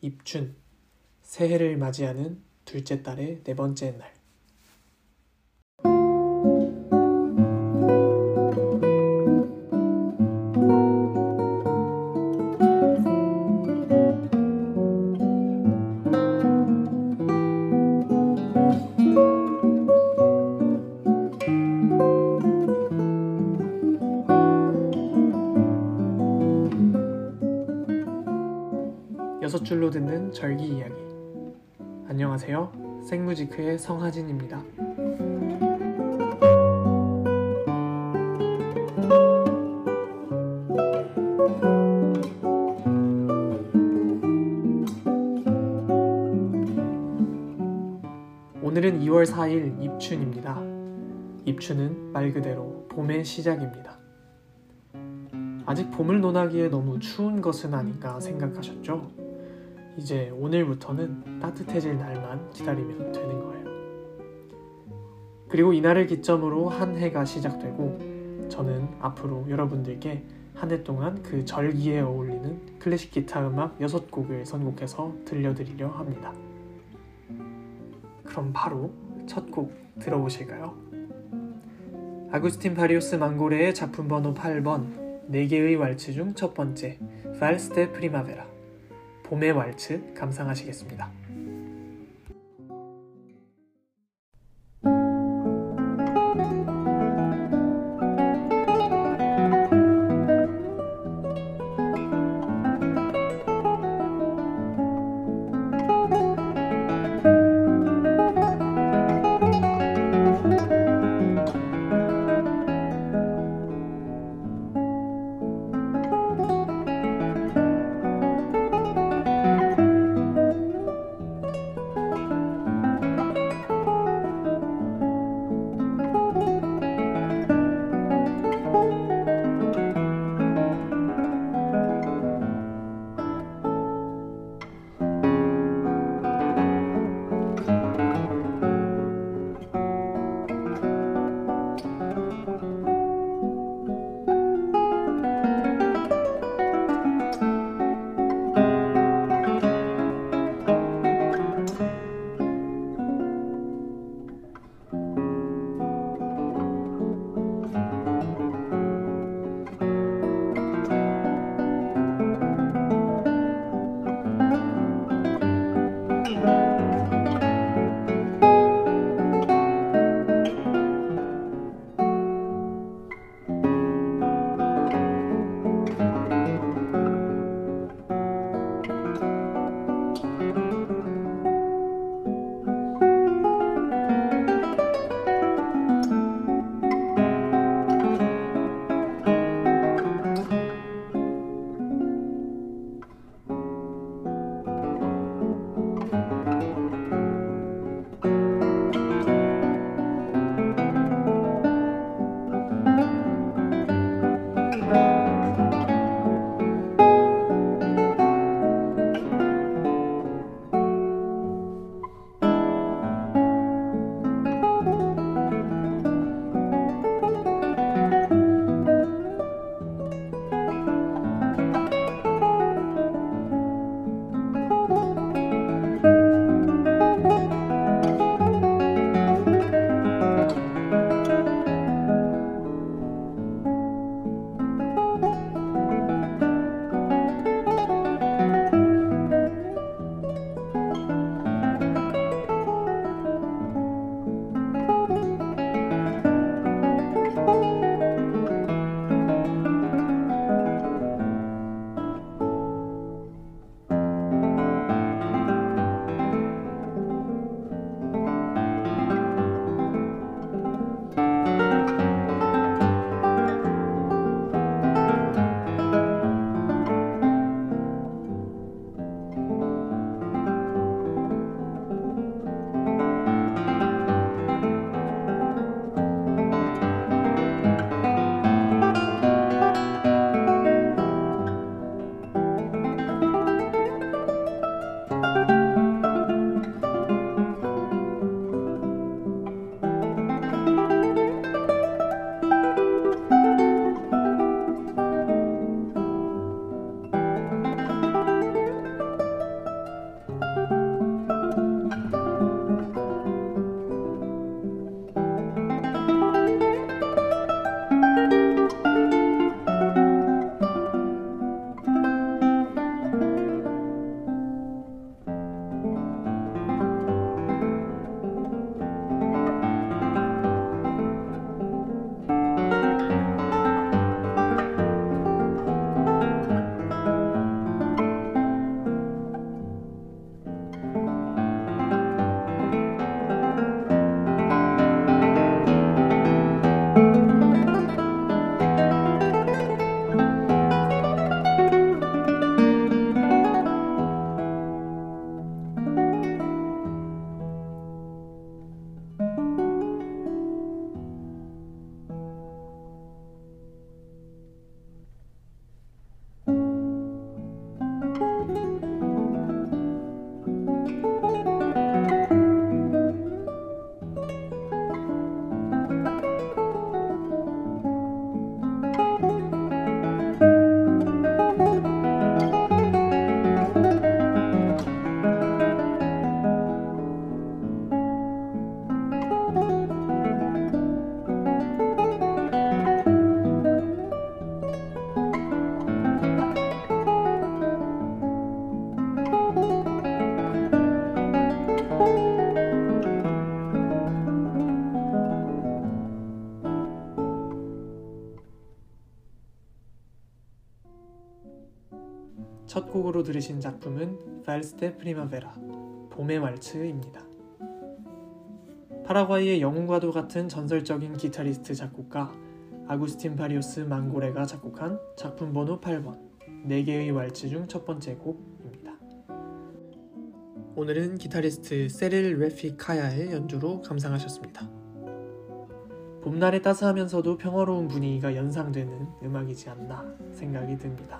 입춘 새해를 맞이하는 둘째 달의 네 번째 날 줄로 듣는 절기 이야기. 안녕하세요. 생무지크의 성하진입니다. 오늘은 2월 4일 입춘입니다. 입춘은 말 그대로 봄의 시작입니다. 아직 봄을 논하기에 너무 추운 것은 아닌가 생각하셨죠? 이제 오늘부터는 따뜻해질 날만 기다리면 되는 거예요. 그리고 이날을 기점으로 한 해가 시작되고 저는 앞으로 여러분들께 한 해 동안 그 절기에 어울리는 클래식 기타 음악 6곡을 선곡해서 들려드리려 합니다. 그럼 바로 첫 곡 들어보실까요? 아구스틴 파리우스 망고레의 작품 번호 8번 4개의 왈츠 중 첫 번째 발스테 프리마베라 봄의 왈츠 감상하시겠습니다. 첫 곡으로 들으신 작품은 Vals de Primavera 봄의 왈츠입니다. 파라과이의 영웅과도 같은 전설적인 기타리스트 작곡가 아구스틴 바리오스 망고레가 작곡한 작품 번호 8번 4개의 왈츠 중 첫 번째 곡입니다. 오늘은 기타리스트 셀릴 레픽 카야의 연주로 감상하셨습니다. 봄날에 따스하면서도 평화로운 분위기가 연상되는 음악이지 않나 생각이 듭니다.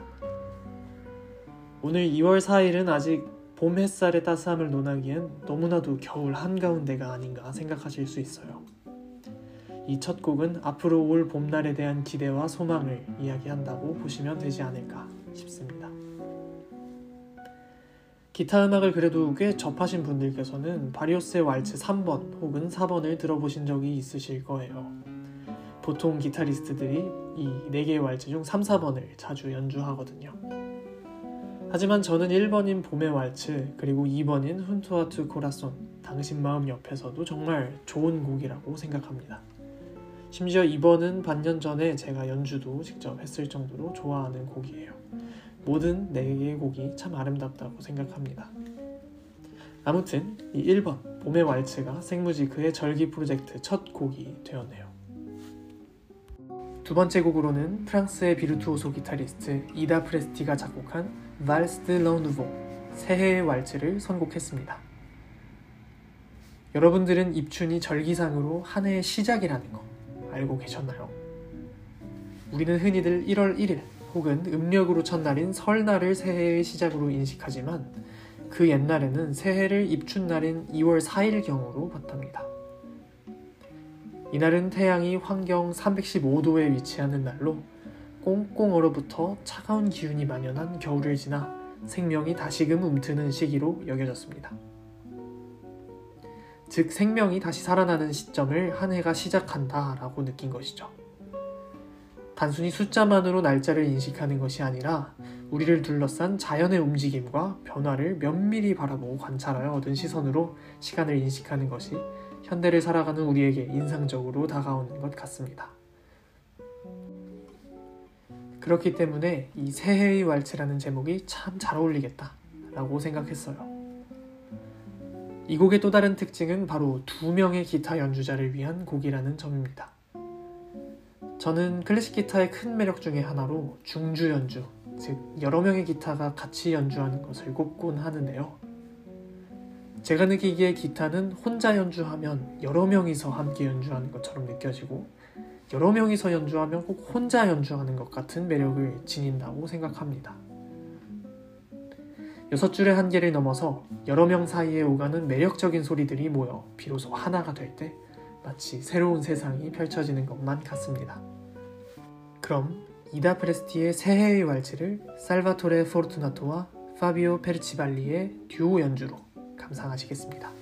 오늘 2월 4일은 아직 봄 햇살의 따스함을 논하기엔 너무나도 겨울 한가운데가 아닌가 생각하실 수 있어요. 이 첫 곡은 앞으로 올 봄날에 대한 기대와 소망을 이야기한다고 보시면 되지 않을까 싶습니다. 기타 음악을 그래도 꽤 접하신 분들께서는 바리오스의 왈츠 3번 혹은 4번을 들어보신 적이 있으실 거예요. 보통 기타리스트들이 이 4개의 왈츠 중 3, 4번을 자주 연주하거든요. 하지만 저는 1번인 봄의 왈츠 그리고 2번인 훈투아투 코라손 당신 마음 옆에서도 정말 좋은 곡이라고 생각합니다. 심지어 2번은 반년 전에 제가 연주도 직접 했을 정도로 좋아하는 곡이에요. 모든 4개의 곡이 참 아름답다고 생각합니다. 아무튼 이 1번 봄의 왈츠가 생무지크의 절기 프로젝트 첫 곡이 되었네요. 두 번째 곡으로는 프랑스의 비르투오소 기타리스트 이다 프레스티가 작곡한 발스 드 런누보 새해의 왈츠를 선곡했습니다. 여러분들은 입춘이 절기상으로 한 해의 시작이라는 거 알고 계셨나요? 우리는 흔히들 1월 1일 혹은 음력으로 첫날인 설날을 새해의 시작으로 인식하지만 그 옛날에는 새해를 입춘날인 2월 4일 경으로 봤답니다. 이날은 태양이 환경 315도에 위치하는 날로 꽁꽁 얼어붙어 차가운 기운이 만연한 겨울을 지나 생명이 다시금 움트는 시기로 여겨졌습니다. 즉 생명이 다시 살아나는 시점을 한 해가 시작한다 라고 느낀 것이죠. 단순히 숫자만으로 날짜를 인식하는 것이 아니라 우리를 둘러싼 자연의 움직임과 변화를 면밀히 바라보고 관찰하여 얻은 시선으로 시간을 인식하는 것이 현대를 살아가는 우리에게 인상적으로 다가오는 것 같습니다. 그렇기 때문에 이 새해의 왈츠라는 제목이 참 잘 어울리겠다 라고 생각했어요. 이 곡의 또 다른 특징은 바로 두 명의 기타 연주자를 위한 곡이라는 점입니다. 저는 클래식 기타의 큰 매력 중의 하나로 중주 연주, 즉 여러 명의 기타가 같이 연주하는 것을 꼽곤 하는데요. 제가 느끼기에 기타는 혼자 연주하면 여러 명이서 함께 연주하는 것처럼 느껴지고 여러 명이서 연주하면 꼭 혼자 연주하는 것 같은 매력을 지닌다고 생각합니다. 여섯 줄의 한계를 넘어서 여러 명 사이에 오가는 매력적인 소리들이 모여 비로소 하나가 될 때 마치 새로운 세상이 펼쳐지는 것만 같습니다. 그럼 이다 프레스티의 새해의 왈츠를 살바토레 포르투나토와 파비오 페르치발리의 듀오 연주로 감상하시겠습니다.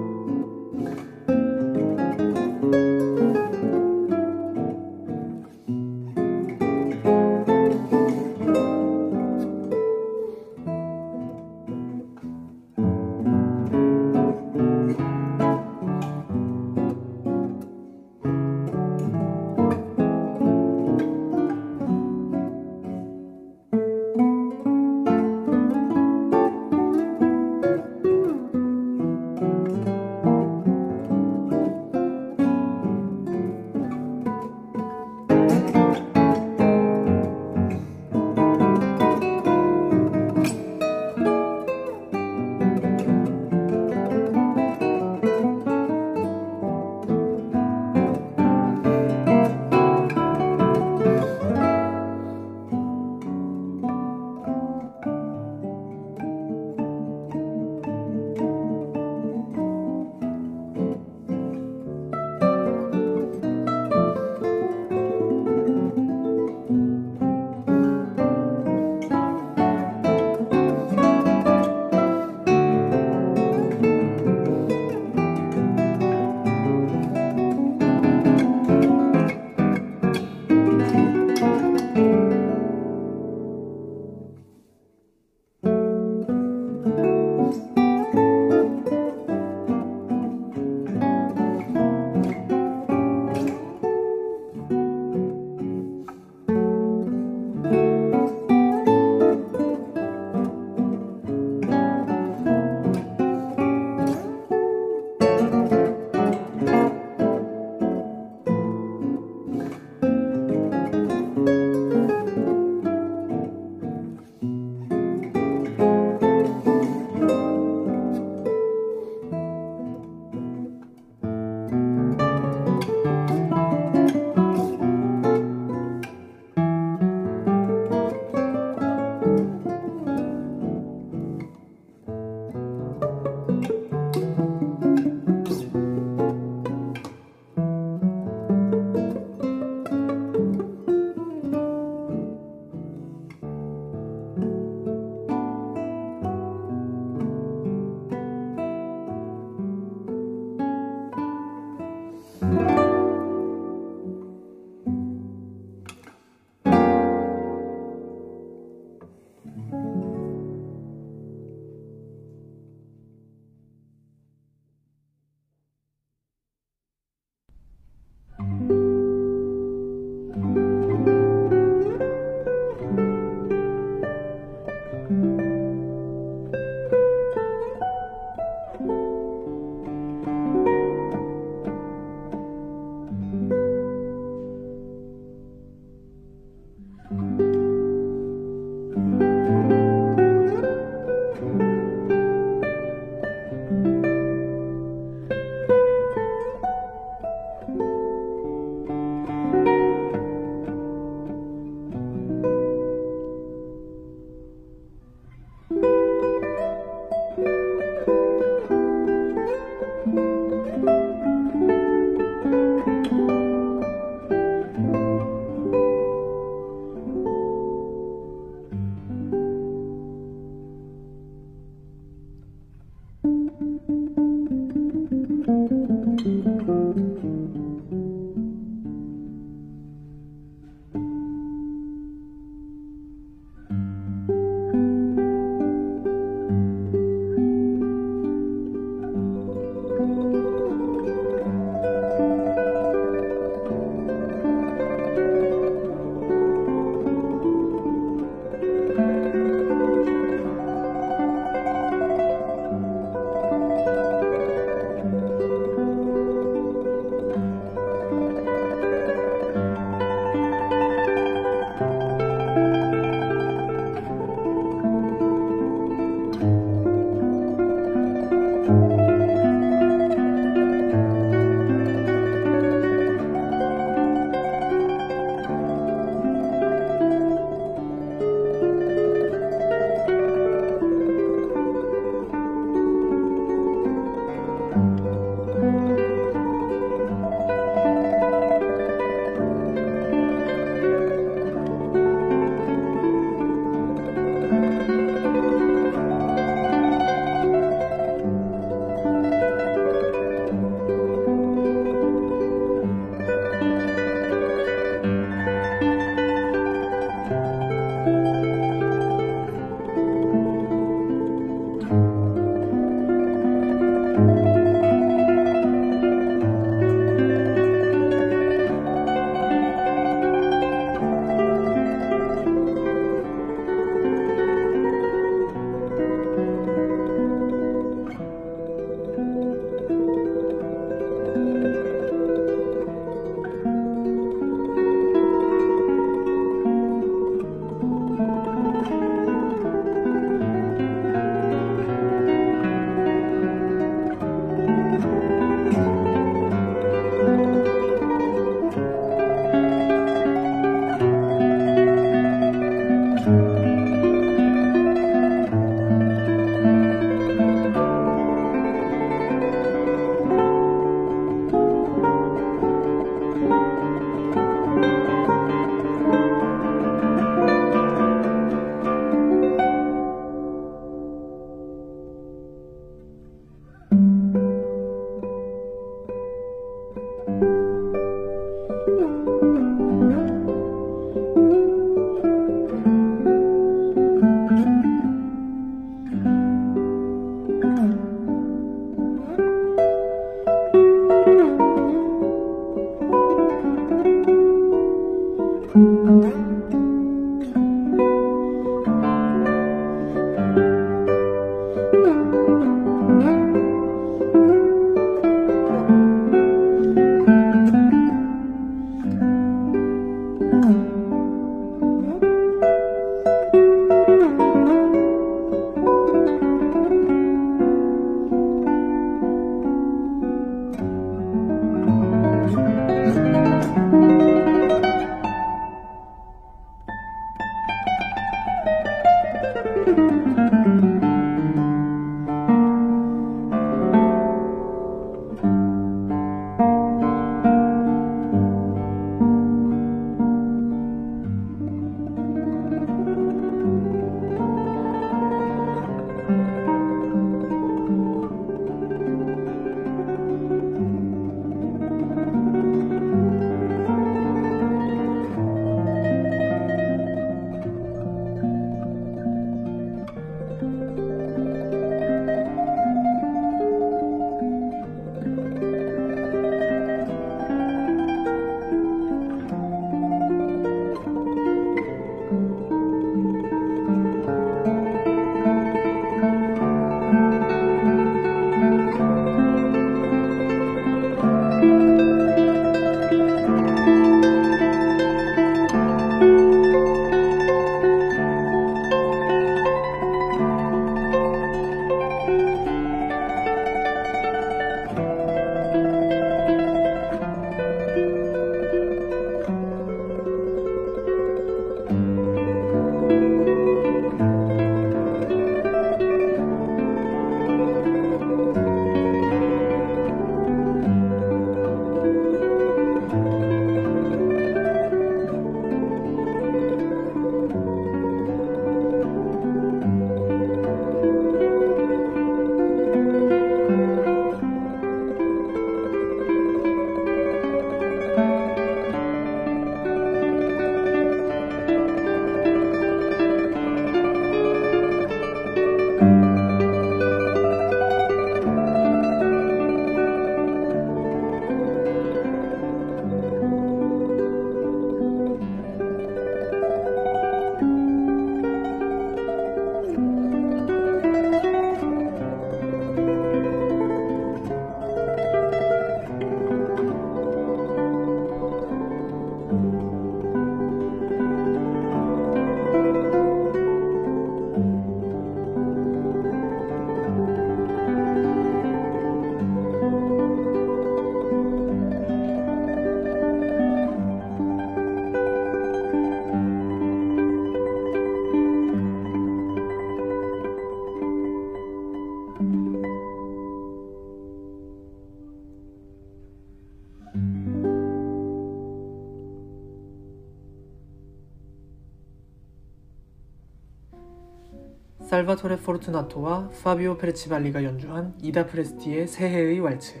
살바토레 포르투나토와 파비오 페르치발리가 연주한 이다 프레스티의 새해의 왈츠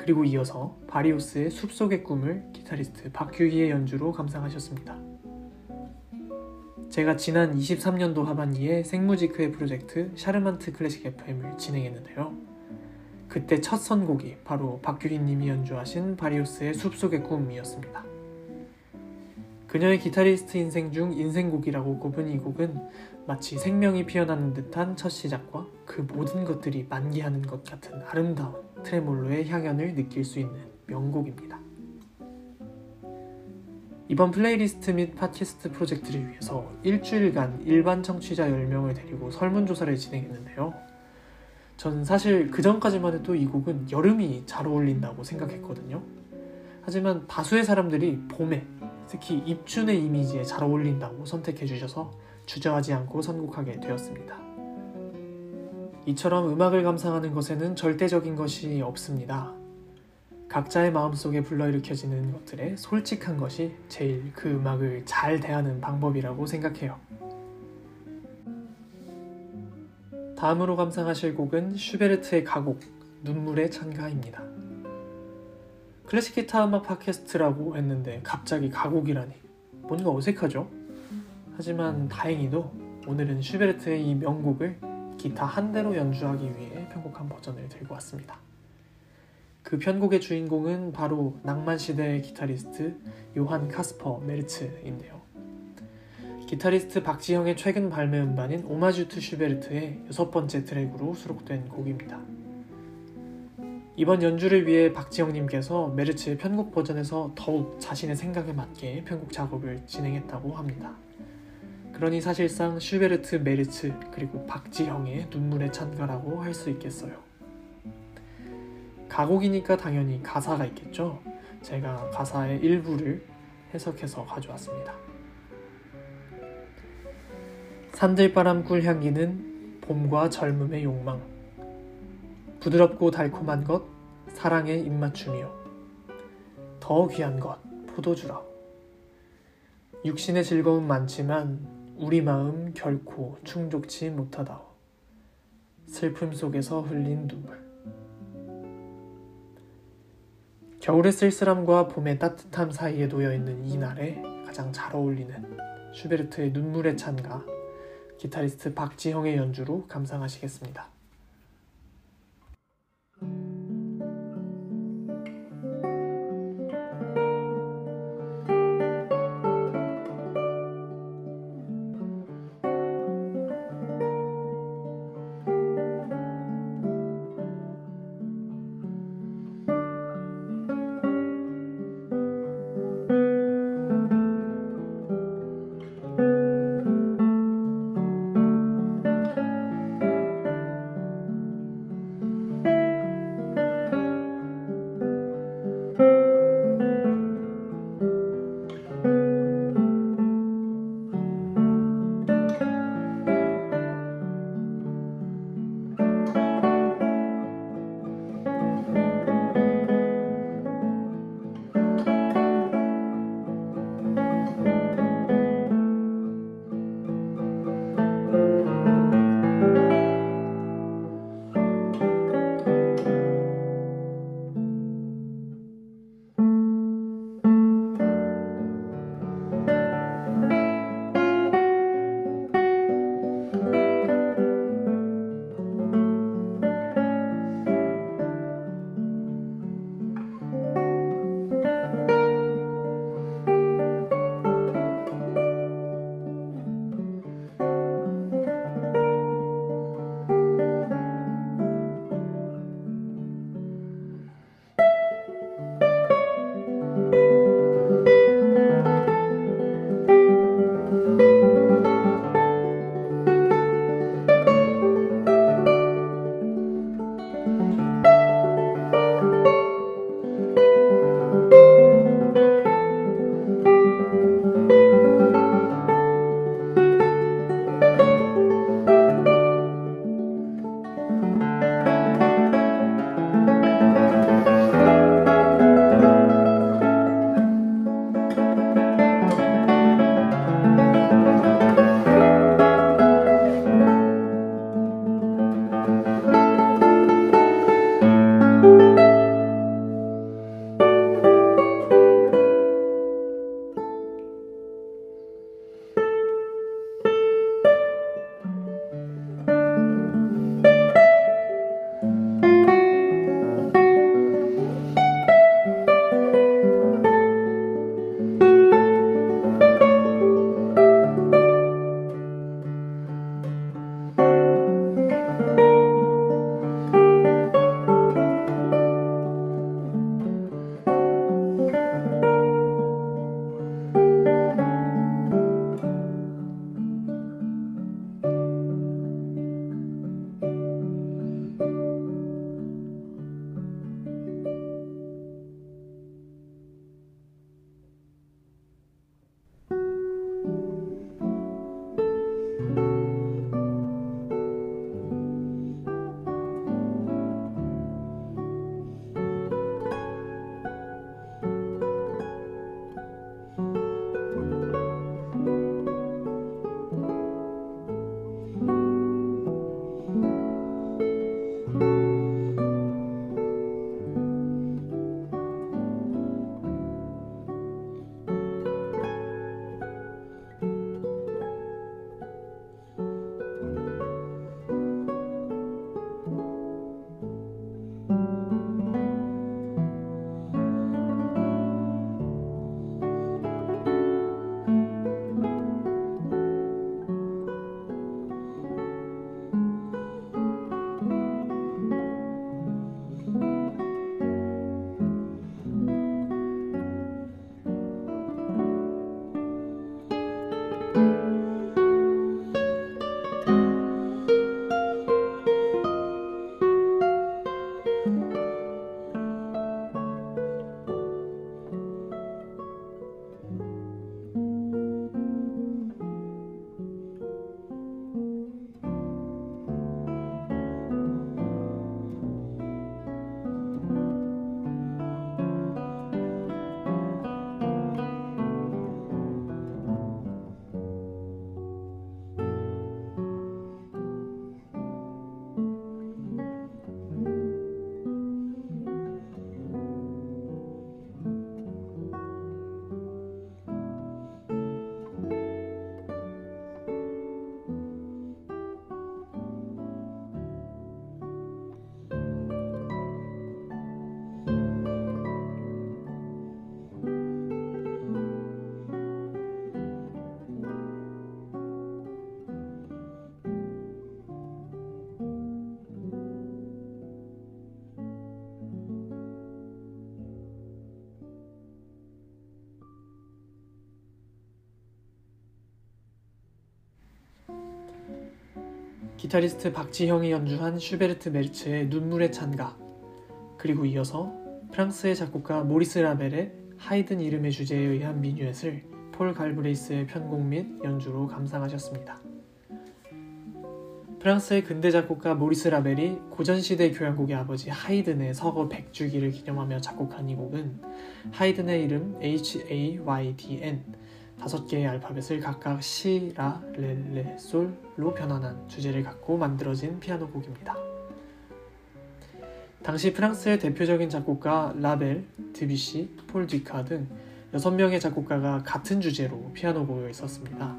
그리고 이어서 바리오스의 숲속의 꿈을 기타리스트 박규희의 연주로 감상하셨습니다. 제가 지난 23년도 하반기에 생무지크의 프로젝트 샤르만트 클래식 FM을 진행했는데요. 그때 첫 선곡이 바로 박규희님이 연주하신 바리오스의 숲속의 꿈이었습니다. 그녀의 기타리스트 인생 중 인생곡이라고 꼽은 이 곡은 마치 생명이 피어나는 듯한 첫 시작과 그 모든 것들이 만개하는 것 같은 아름다운 트레몰로의 향연을 느낄 수 있는 명곡입니다. 이번 플레이리스트 및 팟캐스트 프로젝트를 위해서 일주일간 일반 청취자 10명을 데리고 설문조사를 진행했는데요. 전 사실 그 전까지만 해도 이 곡은 여름이 잘 어울린다고 생각했거든요. 하지만 다수의 사람들이 봄에, 특히 입춘의 이미지에 잘 어울린다고 선택해 주셔서 주저하지 않고 선곡하게 되었습니다. 이처럼 음악을 감상하는 것에는 절대적인 것이 없습니다. 각자의 마음속에 불러일으켜지는 것들에 솔직한 것이 제일 그 음악을 잘 대하는 방법이라고 생각해요. 다음으로 감상하실 곡은 슈베르트의 가곡 눈물의 찬가입니다. 클래식 기타 음악 팟캐스트라고 했는데 갑자기 가곡이라니 뭔가 어색하죠? 하지만 다행히도 오늘은 슈베르트의 이 명곡을 기타 한 대로 연주하기 위해 편곡한 버전을 들고 왔습니다. 그 편곡의 주인공은 바로 낭만 시대의 기타리스트 요한 카스퍼 메르츠인데요. 기타리스트 박지형의 최근 발매 음반인 Homage to Schubert의 여섯 번째 트랙으로 수록된 곡입니다. 이번 연주를 위해 박지영님께서 메르츠의 편곡 버전에서 더욱 자신의 생각에 맞게 편곡 작업을 진행했다고 합니다. 그러니 사실상 슈베르트, 메르츠, 그리고 박지형의 눈물의 찬가라고 할 수 있겠어요. 가곡이니까 당연히 가사가 있겠죠? 제가 가사의 일부를 해석해서 가져왔습니다. 산들바람 꿀 향기는 봄과 젊음의 욕망. 부드럽고 달콤한 것, 사랑의 입맞춤이요. 더 귀한 것, 포도주라. 육신의 즐거움 많지만 우리 마음 결코 충족치 못하다오. 슬픔 속에서 흘린 눈물. 겨울의 쓸쓸함과 봄의 따뜻함 사이에 놓여 있는 이 날에 가장 잘 어울리는 슈베르트의 눈물의 찬가, 기타리스트 박지형의 연주로 감상하시겠습니다. 기타리스트 박지형이 연주한 슈베르트 메르츠의 눈물의 찬가 그리고 이어서 프랑스의 작곡가 모리스 라벨의 하이든 이름의 주제에 의한 미뉴엣을 폴 갈브레이스의 편곡 및 연주로 감상하셨습니다. 프랑스의 근대 작곡가 모리스 라벨이 고전시대 교향곡의 아버지 하이든의 서거 100주기를 기념하며 작곡한 이 곡은 하이든의 이름 H-A-Y-D-N 다섯 개의 알파벳을 각각 시, 라, 레, 레, 솔로 변환한 주제를 갖고 만들어진 피아노 곡입니다. 당시 프랑스의 대표적인 작곡가 라벨, 드뷔시, 폴 뒤카 등 6명의 작곡가가 같은 주제로 피아노 곡을 썼습니다.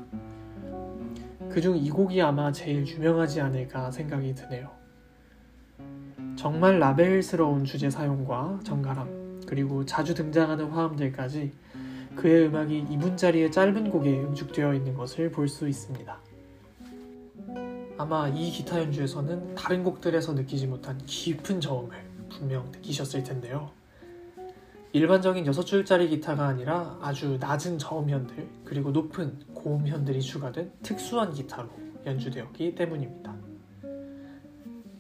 그중 이 곡이 아마 제일 유명하지 않을까 생각이 드네요. 정말 라벨스러운 주제 사용과 정갈함, 그리고 자주 등장하는 화음들까지 그의 음악이 2분짜리의 짧은 곡에 응축되어 있는 것을 볼 수 있습니다. 아마 이 기타 연주에서는 다른 곡들에서 느끼지 못한 깊은 저음을 분명 느끼셨을 텐데요. 일반적인 6줄짜리 기타가 아니라 아주 낮은 저음현들 그리고 높은 고음현들이 추가된 특수한 기타로 연주되었기 때문입니다.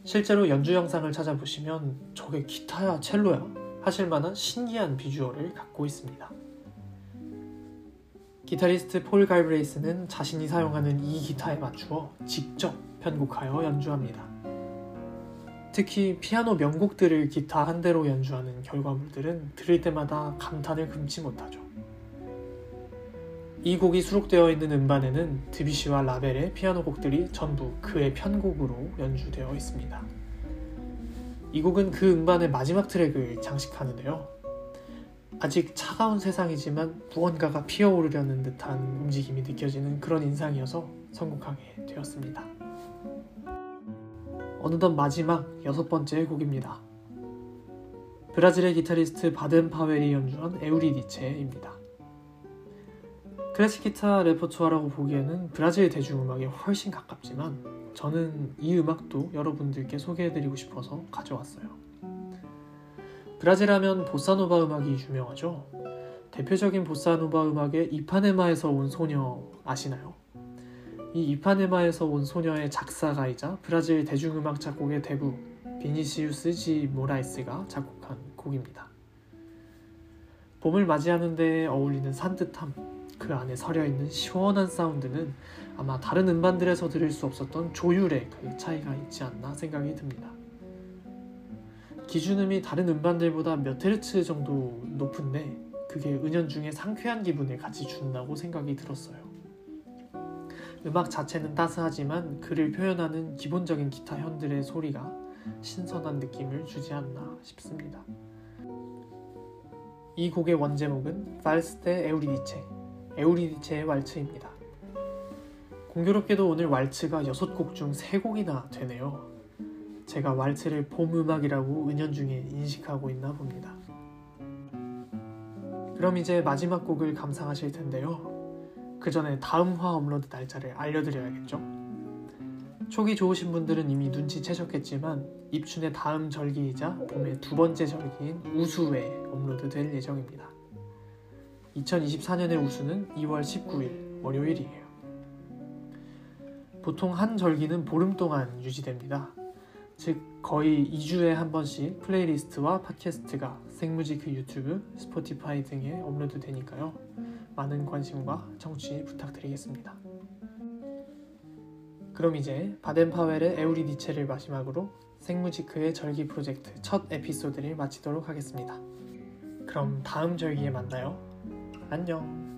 실제로 연주 영상을 찾아보시면 저게 기타야 첼로야 하실 만한 신기한 비주얼을 갖고 있습니다. 기타리스트 폴 갈브레이스는 자신이 사용하는 이 기타에 맞추어 직접 편곡하여 연주합니다. 특히 피아노 명곡들을 기타 한 대로 연주하는 결과물들은 들을 때마다 감탄을 금치 못하죠. 이 곡이 수록되어 있는 음반에는 드비시와 라벨의 피아노 곡들이 전부 그의 편곡으로 연주되어 있습니다. 이 곡은 그 음반의 마지막 트랙을 장식하는데요. 아직 차가운 세상이지만 무언가가 피어오르려는 듯한 움직임이 느껴지는 그런 인상이어서 선곡하게 되었습니다. 어느덧 마지막 여섯 번째 곡입니다. 브라질의 기타리스트 바덴 파웰이 연주한 에우리디체입니다. 클래식 기타 repertoire라고 보기에는 브라질 대중음악에 훨씬 가깝지만 저는 이 음악도 여러분들께 소개해드리고 싶어서 가져왔어요. 브라질 하면 보사노바 음악이 유명하죠. 대표적인 보사노바 음악의 이파네마에서 온 소녀 아시나요? 이 이파네마에서 온 소녀의 작사가이자 브라질 대중음악 작곡의 대부 비니시우스 지 모라이스가 작곡한 곡입니다. 봄을 맞이하는 데 어울리는 산뜻함, 그 안에 서려 있는 시원한 사운드는 아마 다른 음반들에서 들을 수 없었던 조율의 그 차이가 있지 않나 생각이 듭니다. 기준음이 다른 음반들보다 몇 헤르츠 정도 높은데 그게 은연중에 상쾌한 기분을 같이 준다고 생각이 들었어요. 음악 자체는 따스하지만 그를 표현하는 기본적인 기타 현들의 소리가 신선한 느낌을 주지 않나 싶습니다. 이 곡의 원제목은 발스테 에우리디체, 에우리디체의 왈츠입니다. 공교롭게도 오늘 왈츠가 6곡 중 3곡이나 되네요. 제가 왈츠를 봄 음악이라고 은연중에 인식하고 있나 봅니다. 그럼 이제 마지막 곡을 감상하실 텐데요. 그 전에 다음 화 업로드 날짜를 알려드려야겠죠? 촉이 좋으신 분들은 이미 눈치채셨겠지만 입춘의 다음 절기이자 봄의 두 번째 절기인 우수에 업로드 될 예정입니다. 2024년의 우수는 2월 19일 월요일이에요. 보통 한 절기는 보름 동안 유지됩니다. 즉 거의 2주에 한 번씩 플레이리스트와 팟캐스트가 생무지크 유튜브, 스포티파이 등에 업로드 되니까요. 많은 관심과 청취 부탁드리겠습니다. 그럼 이제 바덴 파웰의 에우리디체를 마지막으로 생무지크의 절기 프로젝트 첫 에피소드를 마치도록 하겠습니다. 그럼 다음 절기에 만나요. 안녕.